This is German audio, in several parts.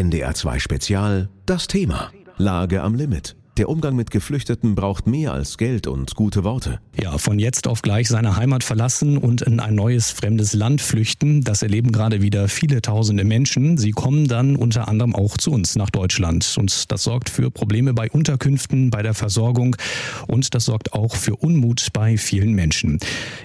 NDR 2 Spezial Das Thema Lage am Limit. Der Umgang mit Geflüchteten braucht mehr als Geld und gute Worte. Ja, von jetzt auf gleich seine Heimat verlassen und in ein neues fremdes Land flüchten, das erleben gerade wieder viele tausende Menschen. Sie kommen dann unter anderem auch zu uns nach Deutschland. Und das sorgt für Probleme bei Unterkünften, bei der Versorgung und das sorgt auch für Unmut bei vielen Menschen.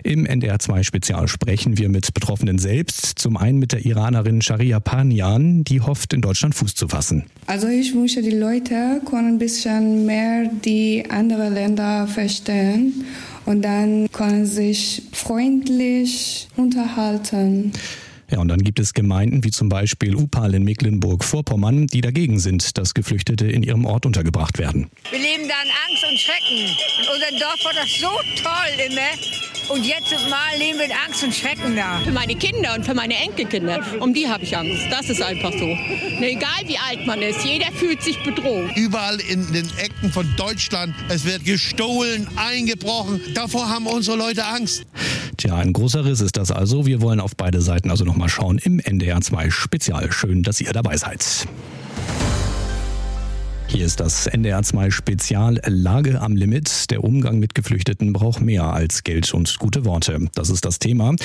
Im NDR 2 Spezial sprechen wir mit Betroffenen selbst. Zum einen mit der Iranerin Sharia Panyan, die hofft, in Deutschland Fuß zu fassen. Also ich wünsche, die Leute können ein bisschen mehr die anderen Länder verstehen und dann können sich freundlich unterhalten. Ja, und dann gibt es Gemeinden wie zum Beispiel Upal in Mecklenburg-Vorpommern, die dagegen sind, dass Geflüchtete in ihrem Ort untergebracht werden. Wir leben da in Angst und Schrecken. In unserem Dorf war das so toll immer. Und jetzt mal leben wir in Angst und Schrecken da. Für meine Kinder und für meine Enkelkinder, um die habe ich Angst. Das ist einfach so. Egal wie alt man ist, jeder fühlt sich bedroht. Überall in den Ecken von Deutschland, es wird gestohlen, eingebrochen. Davor haben unsere Leute Angst. Tja, ein großer Riss ist das also. Wir wollen auf beide Seiten also nochmal schauen im NDR 2 Spezial. Schön, dass ihr dabei seid. Hier ist das NDR 2 Spezial Lage am Limit. Der Umgang mit Geflüchteten braucht mehr als Geld und gute Worte. Das ist das Thema.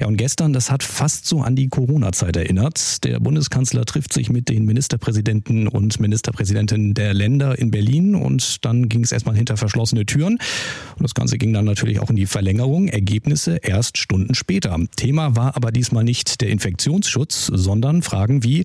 Ja, und gestern, das hat fast so an die Corona-Zeit erinnert. Der Bundeskanzler trifft sich mit den Ministerpräsidenten und Ministerpräsidentinnen der Länder in Berlin und dann ging es erstmal hinter verschlossene Türen. Und das Ganze ging dann natürlich auch in die Verlängerung. Ergebnisse erst Stunden später. Thema war aber diesmal nicht der Infektionsschutz, sondern Fragen wie,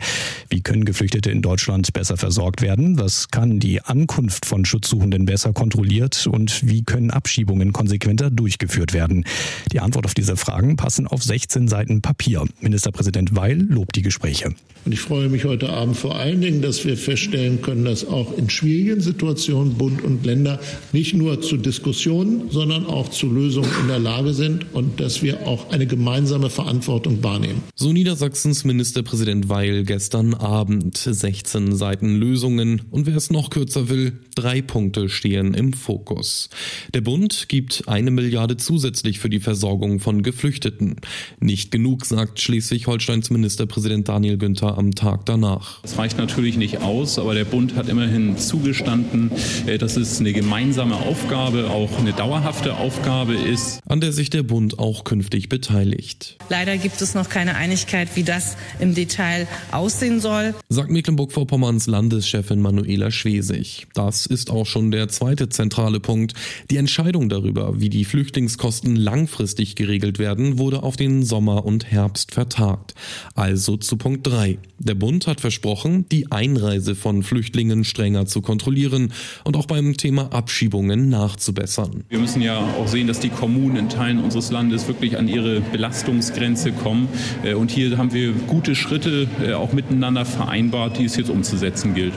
wie können Geflüchtete in Deutschland besser versorgt werden? Was kann die Ankunft von Schutzsuchenden besser kontrolliert und wie können Abschiebungen konsequenter durchgeführt werden? Die Antwort auf diese Fragen passen auf 16 Seiten Papier. Ministerpräsident Weil lobt die Gespräche. Und ich freue mich heute Abend vor allen Dingen, dass wir feststellen können, dass auch in schwierigen Situationen Bund und Länder nicht nur zu Diskussionen, sondern auch zu Lösungen in der Lage sind und dass wir auch eine gemeinsame Verantwortung wahrnehmen. So Niedersachsens Ministerpräsident Weil gestern Abend 16 Seiten Lösungen und wer es noch kürzer will, drei Punkte stehen im Fokus. Der Bund gibt eine Milliarde zusätzlich für die Versorgung von Geflüchteten. Nicht genug, sagt Schleswig-Holsteins Ministerpräsident Daniel Günther am Tag danach. Das reicht natürlich nicht aus, aber der Bund hat immerhin zugestanden, äh, dass es eine gemeinsame Aufgabe, auch eine dauerhafte Aufgabe ist. An der sich der Bund auch künftig beteiligt. Leider gibt es noch keine Einigkeit, wie das im Detail aussehen soll. Sagt Mecklenburg-Vorpommerns Landeschefin Manuela Schwesig. Das ist auch schon der zweite zentrale Punkt. Die Entscheidung darüber, wie die Flüchtlingskosten langfristig geregelt werden, wurde auf den Sommer und Herbst vertagt. Also zu Punkt 3. Der Bund hat versprochen, die Einreise von Flüchtlingen strenger zu kontrollieren und auch beim Thema Abschiebungen nachzubessern. Wir müssen ja auch sehen, dass die Kommunen in Teilen unseres Landes wirklich an ihre Belastungsgrenze kommen. Äh, und hier haben wir gute Schritte äh, auch miteinander vereinbart, die es jetzt umzusetzen gilt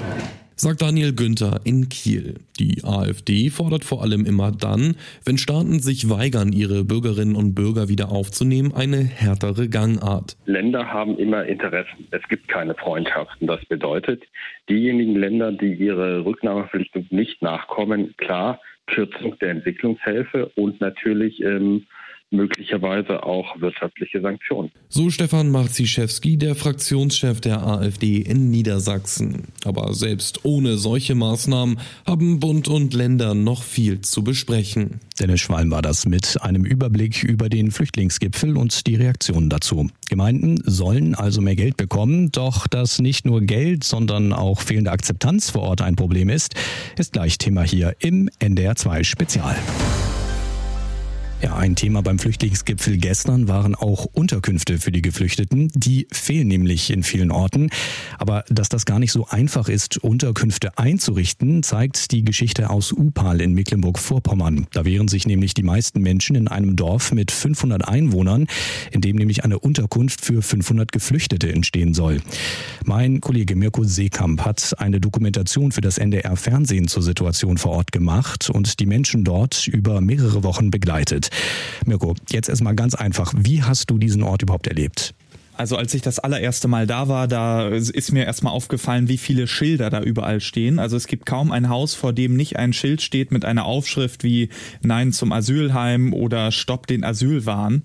sagt Daniel Günther in Kiel. Die AfD fordert vor allem immer dann, wenn Staaten sich weigern, ihre Bürgerinnen und Bürger wieder aufzunehmen, eine härtere Gangart. Länder haben immer Interessen. Es gibt keine Freundschaften. Das bedeutet, diejenigen Länder, die ihre Rücknahmeverpflichtung nicht nachkommen, klar, Kürzung der Entwicklungshilfe und natürlich ähm, möglicherweise auch wirtschaftliche Sanktionen. So Stefan Marziszewski, der Fraktionschef der AfD in Niedersachsen. Aber selbst ohne solche Maßnahmen haben Bund und Länder noch viel zu besprechen. Dennis Schwalm war das mit einem Überblick über den Flüchtlingsgipfel und die Reaktionen dazu. Gemeinden sollen also mehr Geld bekommen, doch dass nicht nur Geld, sondern auch fehlende Akzeptanz vor Ort ein Problem ist, ist gleich Thema hier im NDR 2 Spezial. Ja, ein Thema beim Flüchtlingsgipfel gestern waren auch Unterkünfte für die Geflüchteten. Die fehlen nämlich in vielen Orten. Aber dass das gar nicht so einfach ist, Unterkünfte einzurichten, zeigt die Geschichte aus Upal in Mecklenburg-Vorpommern. Da wehren sich nämlich die meisten Menschen in einem Dorf mit 500 Einwohnern, in dem nämlich eine Unterkunft für 500 Geflüchtete entstehen soll. Mein Kollege Mirko Seekamp hat eine Dokumentation für das NDR Fernsehen zur Situation vor Ort gemacht und die Menschen dort über mehrere Wochen begleitet. Mirko, jetzt erstmal ganz einfach. Wie hast du diesen Ort überhaupt erlebt? Also als ich das allererste Mal da war, da ist mir erstmal aufgefallen, wie viele Schilder da überall stehen. Also es gibt kaum ein Haus, vor dem nicht ein Schild steht mit einer Aufschrift wie Nein zum Asylheim oder Stopp den Asylwahn.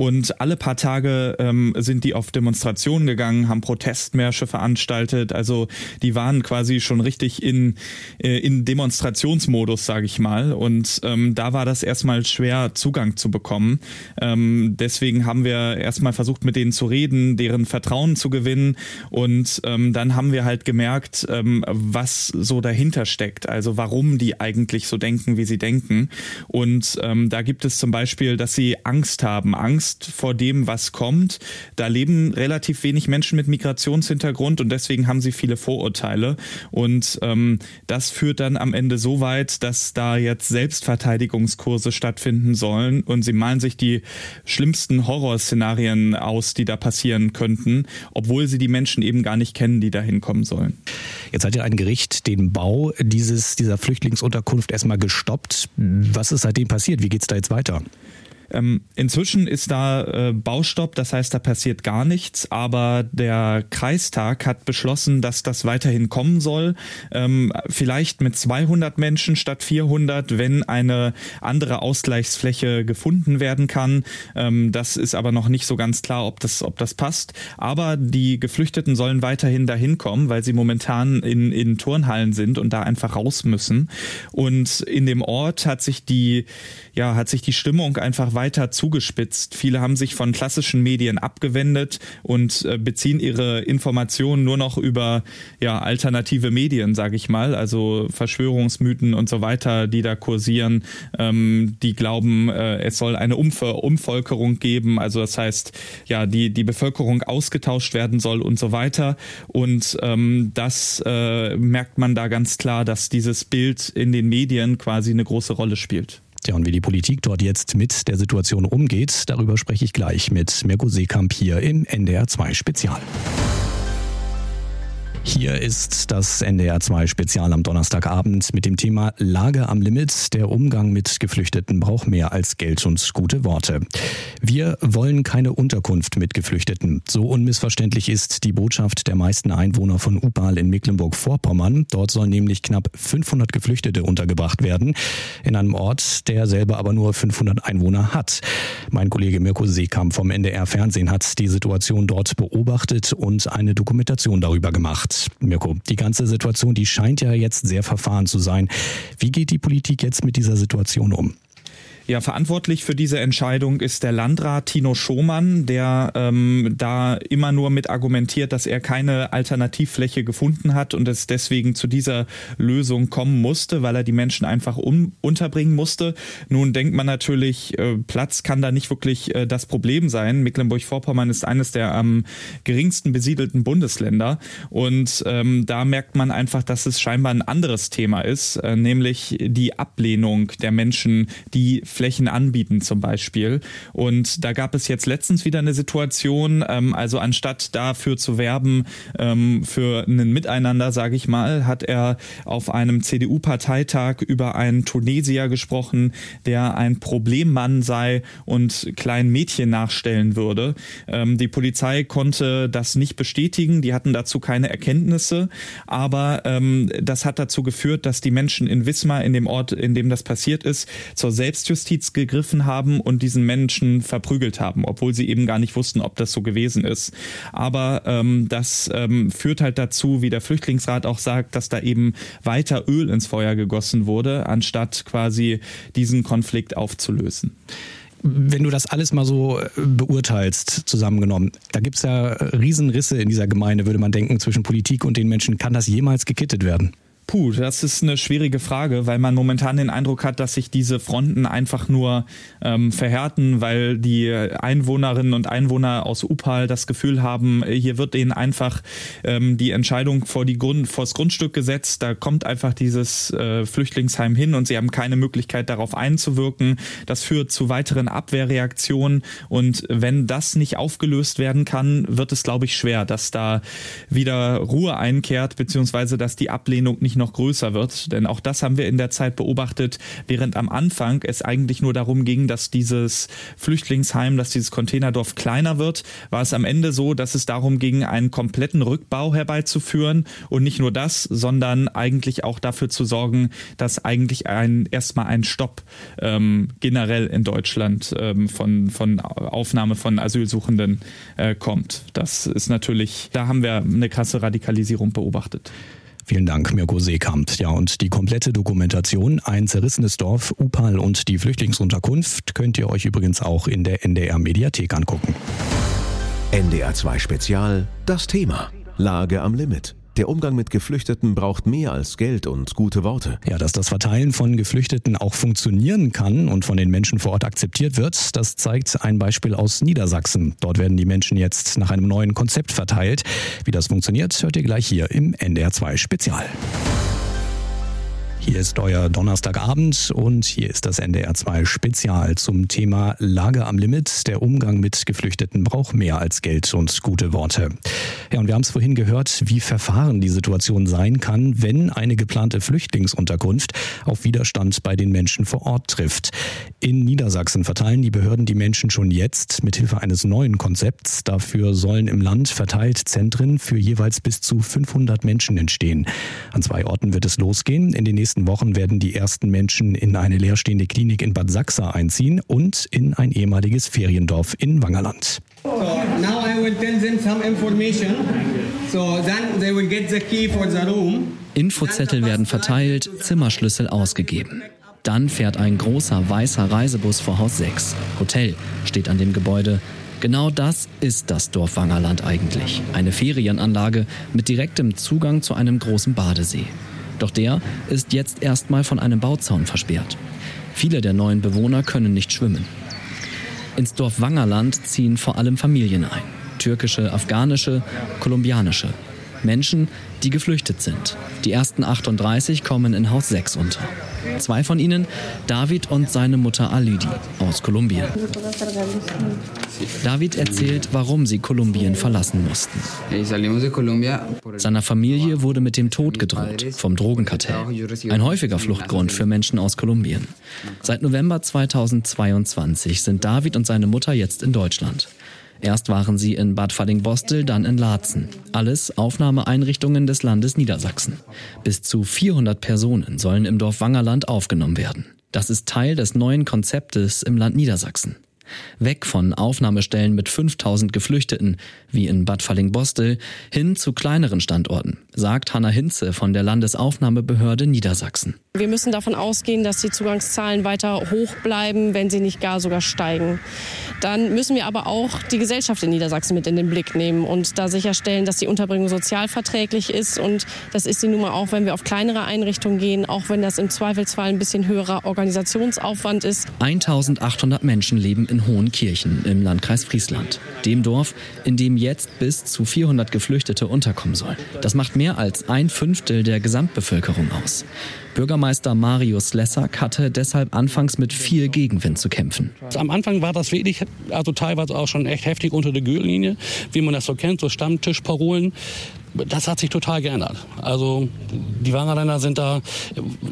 Und alle paar Tage ähm, sind die auf Demonstrationen gegangen, haben Protestmärsche veranstaltet. Also die waren quasi schon richtig in, äh, in Demonstrationsmodus, sage ich mal. Und ähm, da war das erstmal schwer, Zugang zu bekommen. Ähm, deswegen haben wir erstmal versucht, mit denen zu reden, deren Vertrauen zu gewinnen. Und ähm, dann haben wir halt gemerkt, ähm, was so dahinter steckt. Also warum die eigentlich so denken, wie sie denken. Und ähm, da gibt es zum Beispiel, dass sie Angst haben. Angst Angst vor dem, was kommt. Da leben relativ wenig Menschen mit Migrationshintergrund und deswegen haben sie viele Vorurteile. Und ähm, das führt dann am Ende so weit, dass da jetzt Selbstverteidigungskurse stattfinden sollen und sie malen sich die schlimmsten Horrorszenarien aus, die da passieren könnten, obwohl sie die Menschen eben gar nicht kennen, die da hinkommen sollen. Jetzt hat ja ein Gericht den Bau dieses, dieser Flüchtlingsunterkunft erstmal gestoppt. Was ist seitdem passiert? Wie geht es da jetzt weiter? Ähm, inzwischen ist da äh, Baustopp, das heißt, da passiert gar nichts, aber der Kreistag hat beschlossen, dass das weiterhin kommen soll. Ähm, vielleicht mit 200 Menschen statt 400, wenn eine andere Ausgleichsfläche gefunden werden kann. Ähm, das ist aber noch nicht so ganz klar, ob das, ob das passt. Aber die Geflüchteten sollen weiterhin dahin kommen, weil sie momentan in, in Turnhallen sind und da einfach raus müssen. Und in dem Ort hat sich die, ja, hat sich die Stimmung einfach weiter zugespitzt. Viele haben sich von klassischen Medien abgewendet und äh, beziehen ihre Informationen nur noch über ja, alternative Medien, sage ich mal, also Verschwörungsmythen und so weiter, die da kursieren, ähm, die glauben, äh, es soll eine Umver Umvolkerung geben, also das heißt, ja, die, die Bevölkerung ausgetauscht werden soll und so weiter. Und ähm, das äh, merkt man da ganz klar, dass dieses Bild in den Medien quasi eine große Rolle spielt. Ja, und wie die Politik dort jetzt mit der Situation umgeht, darüber spreche ich gleich mit Mirko Seekamp hier im NDR 2 Spezial. Hier ist das NDR 2 Spezial am Donnerstagabend mit dem Thema Lage am Limit. Der Umgang mit Geflüchteten braucht mehr als Geld und gute Worte. Wir wollen keine Unterkunft mit Geflüchteten. So unmissverständlich ist die Botschaft der meisten Einwohner von Upal in Mecklenburg-Vorpommern. Dort sollen nämlich knapp 500 Geflüchtete untergebracht werden. In einem Ort, der selber aber nur 500 Einwohner hat. Mein Kollege Mirko Seekamp vom NDR Fernsehen hat die Situation dort beobachtet und eine Dokumentation darüber gemacht gemacht. Mirko, die ganze Situation, die scheint ja jetzt sehr verfahren zu sein. Wie geht die Politik jetzt mit dieser Situation um? Ja, verantwortlich für diese Entscheidung ist der Landrat Tino Schomann, der ähm, da immer nur mit argumentiert, dass er keine Alternativfläche gefunden hat und es deswegen zu dieser Lösung kommen musste, weil er die Menschen einfach um, unterbringen musste. Nun denkt man natürlich, äh, Platz kann da nicht wirklich äh, das Problem sein. Mecklenburg-Vorpommern ist eines der am geringsten besiedelten Bundesländer und ähm, da merkt man einfach, dass es scheinbar ein anderes Thema ist, äh, nämlich die Ablehnung der Menschen, die Flächen anbieten zum Beispiel. Und da gab es jetzt letztens wieder eine Situation, ähm, also anstatt dafür zu werben, ähm, für ein Miteinander, sage ich mal, hat er auf einem CDU-Parteitag über einen Tunesier gesprochen, der ein Problemmann sei und kleinen Mädchen nachstellen würde. Ähm, die Polizei konnte das nicht bestätigen, die hatten dazu keine Erkenntnisse, aber ähm, das hat dazu geführt, dass die Menschen in Wismar, in dem Ort, in dem das passiert ist, zur Selbstjustiz Justiz gegriffen haben und diesen Menschen verprügelt haben, obwohl sie eben gar nicht wussten, ob das so gewesen ist. Aber ähm, das ähm, führt halt dazu, wie der Flüchtlingsrat auch sagt, dass da eben weiter Öl ins Feuer gegossen wurde, anstatt quasi diesen Konflikt aufzulösen wenn du das alles mal so äh, beurteilst, zusammengenommen, da gibt es ja Riesenrisse in dieser Gemeinde, würde man denken, zwischen Politik und den Menschen. Kann das jemals gekittet werden? Puh, das ist eine schwierige Frage, weil man momentan den Eindruck hat, dass sich diese Fronten einfach nur ähm, verhärten, weil die Einwohnerinnen und Einwohner aus Upal das Gefühl haben, hier wird ihnen einfach ähm, die Entscheidung vor die Grund, vors Grundstück gesetzt. Da kommt einfach dieses äh, Flüchtlingsheim hin und sie haben keine Möglichkeit darauf einzuwirken. Das führt zu weiteren Abwehrreaktionen und wenn das nicht aufgelöst werden kann, wird es, glaube ich, schwer, dass da wieder Ruhe einkehrt, beziehungsweise dass die Ablehnung nicht noch größer wird. Denn auch das haben wir in der Zeit beobachtet, während am Anfang es eigentlich nur darum ging, dass dieses Flüchtlingsheim, dass dieses Containerdorf kleiner wird, war es am Ende so, dass es darum ging, einen kompletten Rückbau herbeizuführen und nicht nur das, sondern eigentlich auch dafür zu sorgen, dass eigentlich ein erstmal ein Stopp ähm, generell in Deutschland ähm, von, von Aufnahme von Asylsuchenden äh, kommt. Das ist natürlich, da haben wir eine krasse Radikalisierung beobachtet. Vielen Dank, Mirko Seekamp. Ja, und die komplette Dokumentation, ein zerrissenes Dorf, Upal und die Flüchtlingsunterkunft könnt ihr euch übrigens auch in der NDR Mediathek angucken. NDR 2 Spezial, das Thema. Lage am Limit. Der Umgang mit Geflüchteten braucht mehr als Geld und gute Worte. Ja, dass das Verteilen von Geflüchteten auch funktionieren kann und von den Menschen vor Ort akzeptiert wird, das zeigt ein Beispiel aus Niedersachsen. Dort werden die Menschen jetzt nach einem neuen Konzept verteilt. Wie das funktioniert, hört ihr gleich hier im NDR 2 Spezial. Hier ist euer Donnerstagabend und hier ist das NDR 2 Spezial zum Thema Lage am Limit. Der Umgang mit Geflüchteten braucht mehr als Geld und gute Worte. Ja, und wir haben es vorhin gehört, wie verfahren die Situation sein kann, wenn eine geplante Flüchtlingsunterkunft auf Widerstand bei den Menschen vor Ort trifft. In Niedersachsen verteilen die Behörden die Menschen schon jetzt mit Hilfe eines neuen Konzepts. Dafür sollen im Land verteilt Zentren für jeweils bis zu 500 Menschen entstehen. An zwei Orten wird es losgehen. In den nächsten nächsten Wochen werden die ersten Menschen in eine leerstehende Klinik in Bad Sachsa einziehen und in ein ehemaliges Feriendorf in Wangerland. So, now I will tell them some information. So then they will get the key for the room. Infozettel werden verteilt, Zimmerschlüssel ausgegeben. Dann fährt ein großer weißer Reisebus vor Haus 6. Hotel steht an dem Gebäude. Genau das ist das Dorf Wangerland eigentlich. Eine Ferienanlage mit direktem Zugang zu einem großen Badesee. Doch der ist jetzt erstmal von einem Bauzaun versperrt. Viele der neuen Bewohner können nicht schwimmen. Ins Dorf Wangerland ziehen vor allem Familien ein. Türkische, afghanische, kolumbianische. Menschen, die geflüchtet sind. Die ersten 38 kommen in Haus 6 unter. Zwei von ihnen, David und seine Mutter Alidi aus Kolumbien. David erzählt, warum sie Kolumbien verlassen mussten. Seiner Familie wurde mit dem Tod gedroht vom Drogenkartell. Ein häufiger Fluchtgrund für Menschen aus Kolumbien. Seit November 2022 sind David und seine Mutter jetzt in Deutschland. Erst waren sie in Bad Fallingbostel, dann in Laatzen. Alles Aufnahmeeinrichtungen des Landes Niedersachsen. Bis zu 400 Personen sollen im Dorf Wangerland aufgenommen werden. Das ist Teil des neuen Konzeptes im Land Niedersachsen. Weg von Aufnahmestellen mit 5000 Geflüchteten, wie in Bad Fallingbostel, hin zu kleineren Standorten, sagt Hanna Hinze von der Landesaufnahmebehörde Niedersachsen. Wir müssen davon ausgehen, dass die Zugangszahlen weiter hoch bleiben, wenn sie nicht gar sogar steigen. Dann müssen wir aber auch die Gesellschaft in Niedersachsen mit in den Blick nehmen und da sicherstellen, dass die Unterbringung sozialverträglich ist. Und das ist sie nun mal auch, wenn wir auf kleinere Einrichtungen gehen, auch wenn das im Zweifelsfall ein bisschen höherer Organisationsaufwand ist. 1800 Menschen leben in Hohenkirchen im Landkreis Friesland, dem Dorf, in dem jetzt bis zu 400 Geflüchtete unterkommen sollen. Das macht mehr als ein Fünftel der Gesamtbevölkerung aus. Bürgermeister Marius Lessack hatte deshalb anfangs mit viel Gegenwind zu kämpfen. Am Anfang war das wirklich, also teilweise auch schon echt heftig unter der Gürtellinie, wie man das so kennt, so Stammtischparolen. Das hat sich total geändert. Also die Wangerländer sind da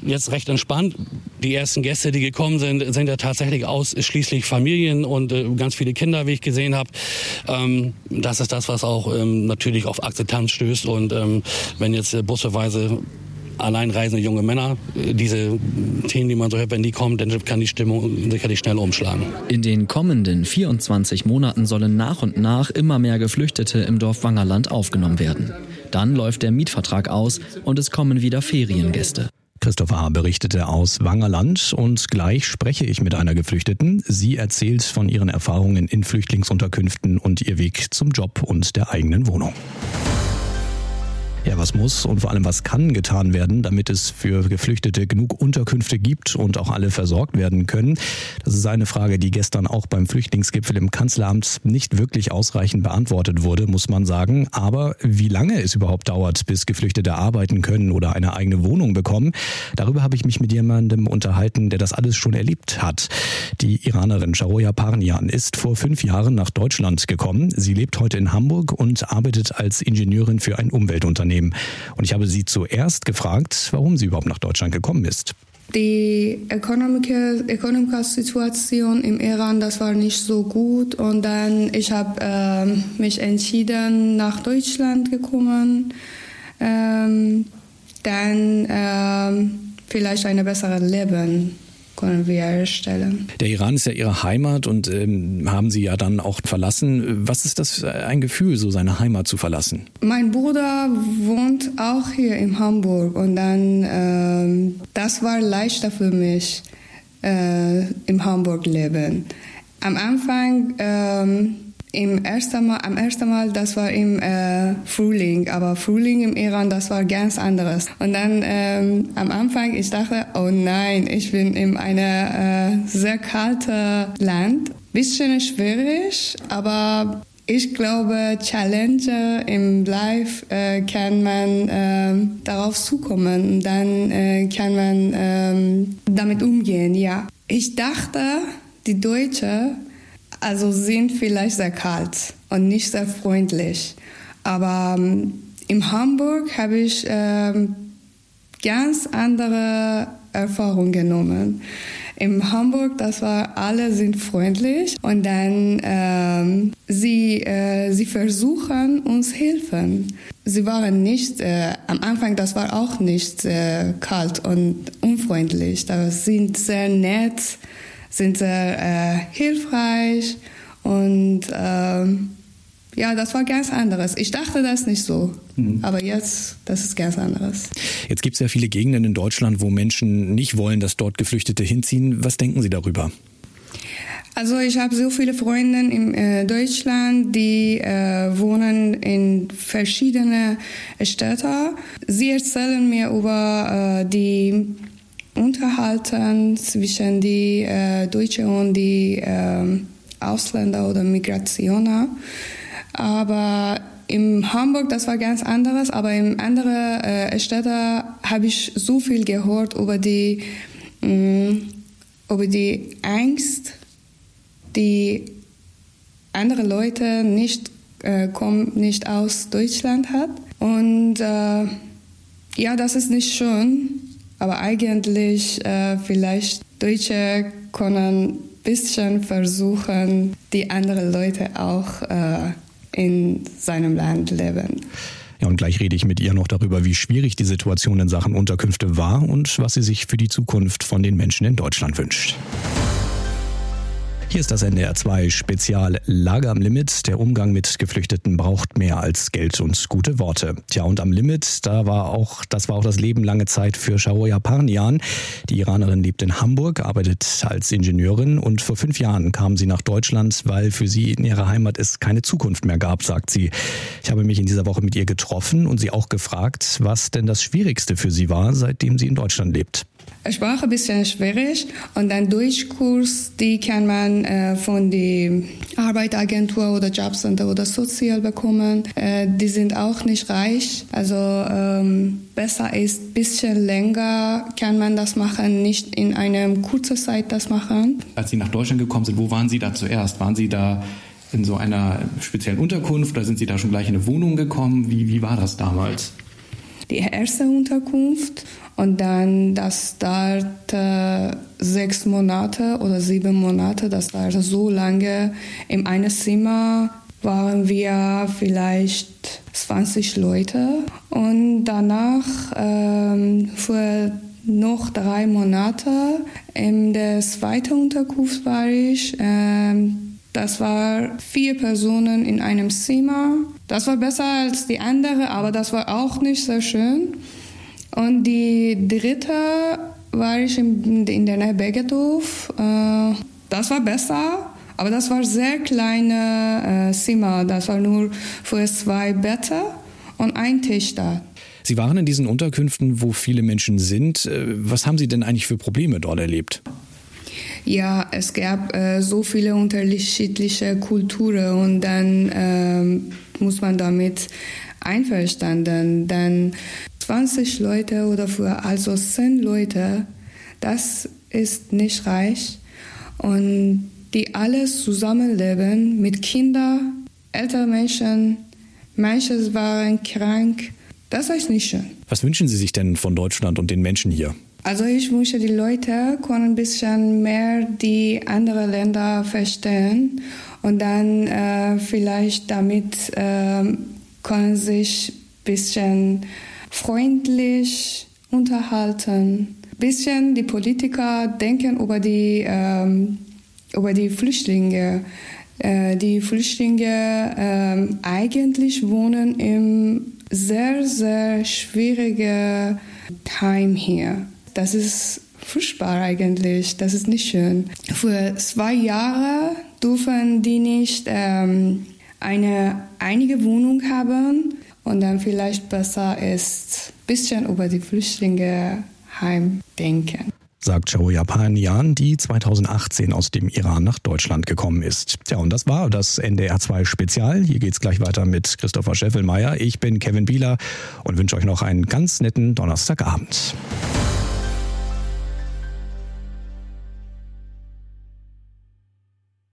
jetzt recht entspannt. Die ersten Gäste, die gekommen sind, sind ja tatsächlich ausschließlich Familien und äh, ganz viele Kinder, wie ich gesehen habe. Ähm, das ist das, was auch ähm, natürlich auf Akzeptanz stößt. Und ähm, wenn jetzt äh, busseweise alleinreisende junge Männer, diese Themen, die man so hört, wenn die kommen, dann kann die Stimmung sicherlich schnell umschlagen. In den kommenden 24 Monaten sollen nach und nach immer mehr Geflüchtete im Dorf Wangerland aufgenommen werden. Dann läuft der Mietvertrag aus und es kommen wieder Feriengäste. Christopher H. berichtete aus Wangerland und gleich spreche ich mit einer Geflüchteten. Sie erzählt von ihren Erfahrungen in Flüchtlingsunterkünften und ihr Weg zum Job und der eigenen Wohnung. Ja, was muss und vor allem was kann getan werden, damit es für Geflüchtete genug Unterkünfte gibt und auch alle versorgt werden können? Das ist eine Frage, die gestern auch beim Flüchtlingsgipfel im Kanzleramt nicht wirklich ausreichend beantwortet wurde, muss man sagen. Aber wie lange es überhaupt dauert, bis Geflüchtete arbeiten können oder eine eigene Wohnung bekommen, darüber habe ich mich mit jemandem unterhalten, der das alles schon erlebt hat. Die Iranerin Sharoya Parnian ist vor fünf Jahren nach Deutschland gekommen. Sie lebt heute in Hamburg und arbeitet als Ingenieurin für ein Umweltunternehmen. Unternehmen. Und ich habe sie zuerst gefragt, warum sie überhaupt nach Deutschland gekommen ist. Die ökonomische Situation im Iran, das war nicht so gut und dann ich habe ähm, mich entschieden nach Deutschland gekommen, ähm, dann ähm, vielleicht ein besseres Leben können wir erstellen. Der Iran ist ja Ihre Heimat und ähm, haben Sie ja dann auch verlassen. Was ist das für ein Gefühl, so seine Heimat zu verlassen? Mein Bruder wohnt auch hier in Hamburg und dann, ähm, das war leichter für mich, äh, im Hamburg leben. Am Anfang, ähm, im ersten Mal, am ersten Mal, das war im äh, Frühling, aber Frühling im Iran, das war ganz anderes. Und dann ähm, am Anfang, ich dachte, oh nein, ich bin in einem äh, sehr kalten Land. Bisschen schwierig, aber ich glaube, Challenge im Life äh, kann man äh, darauf zukommen und dann äh, kann man äh, damit umgehen, ja. Ich dachte, die Deutsche also sind vielleicht sehr kalt und nicht sehr freundlich. Aber ähm, in Hamburg habe ich ähm, ganz andere Erfahrungen genommen. In Hamburg, das war, alle sind freundlich und dann ähm, sie, äh, sie versuchen uns helfen. Sie waren nicht, äh, am Anfang, das war auch nicht äh, kalt und unfreundlich. Das sind sehr nett sind sehr äh, hilfreich und ähm, ja, das war ganz anderes. Ich dachte das nicht so, mhm. aber jetzt, das ist ganz anderes. Jetzt gibt es ja viele Gegenden in Deutschland, wo Menschen nicht wollen, dass dort Geflüchtete hinziehen. Was denken Sie darüber? Also ich habe so viele Freunde in äh, Deutschland, die äh, wohnen in verschiedenen Städten. Sie erzählen mir über äh, die unterhalten zwischen die äh, Deutschen und die äh, Ausländer oder Migrationen. Aber in Hamburg, das war ganz anderes, aber in anderen äh, Städten habe ich so viel gehört über die, mh, mm, über die Angst, die andere Leute nicht, äh, kommen nicht aus Deutschland hat. Und äh, ja, das ist nicht schön. Aber eigentlich äh, vielleicht Deutsche können bisschen versuchen, die anderen Leute auch äh, in seinem Land leben. Ja, und gleich rede ich mit ihr noch darüber, wie schwierig die Situation in Sachen Unterkünfte war und was sie sich für die Zukunft von den Menschen in Deutschland wünscht. Hier ist das NDR 2 Spezial Lager am Limit. Der Umgang mit Geflüchteten braucht mehr als Geld und gute Worte. Tja, und am Limit, da war auch, das war auch das Leben lange Zeit für Shaoya Parnian. Die Iranerin lebt in Hamburg, arbeitet als Ingenieurin und vor fünf Jahren kam sie nach Deutschland, weil für sie in ihrer Heimat es keine Zukunft mehr gab, sagt sie. Ich habe mich in dieser Woche mit ihr getroffen und sie auch gefragt, was denn das Schwierigste für sie war, seitdem sie in Deutschland lebt. Sprache ein bisschen schwierig und dann Deutschkurs, die kann man äh, von der Arbeitsagentur oder Jobcenter oder Sozial bekommen. Äh, die sind auch nicht reich, also ähm, besser ist ein bisschen länger kann man das machen, nicht in einer kurzen Zeit das machen. Als Sie nach Deutschland gekommen sind, wo waren Sie da zuerst? Waren Sie da in so einer speziellen Unterkunft oder sind Sie da schon gleich in eine Wohnung gekommen? Wie, wie war das damals? Die erste Unterkunft und dann, das dauerte sechs Monate oder sieben Monate, das dauerte so lange. In einem Zimmer waren wir vielleicht 20 Leute. Und danach, ähm, für noch drei Monate, in der zweiten Unterkunft war ich. Ähm, das war vier Personen in einem Zimmer. Das war besser als die andere, aber das war auch nicht sehr schön. Und die dritte war ich in, in der Nähe Bergedorf. Äh, das war besser, aber das war sehr kleine äh, Zimmer. Das war nur für zwei Betten und ein Tisch da. Sie waren in diesen Unterkünften, wo viele Menschen sind. Äh, was haben Sie denn eigentlich für Probleme dort erlebt? Ja, es gab äh, so viele unterschiedliche Kulturen und dann äh, muss man damit einverstanden. Dann 20 Leute oder für also 10 Leute, das ist nicht reich. Und die alles zusammenleben mit Kindern, älteren Menschen, manche waren krank. Das ist nicht schön. Was wünschen Sie sich denn von Deutschland und den Menschen hier? Also ich wünsche, die Leute können ein bisschen mehr die anderen Länder verstehen und dann äh, vielleicht damit äh, können sich ein bisschen freundlich unterhalten. Ein bisschen die Politiker denken über die, ähm, über die Flüchtlinge. Äh, die Flüchtlinge ähm, eigentlich wohnen im sehr, sehr schwierigen Heim hier. Das ist furchtbar eigentlich. Das ist nicht schön. Für zwei Jahre dürfen die nicht ähm, eine einige Wohnung haben und dann vielleicht besser ist, ein bisschen über die Flüchtlinge heim denken sagt Sharoya Panian, die 2018 aus dem Iran nach Deutschland gekommen ist. Tja, und das war das NDR2 Spezial. Hier geht's gleich weiter mit Christopher Scheffelmeier. Ich bin Kevin Bieler und wünsche euch noch einen ganz netten Donnerstagabend.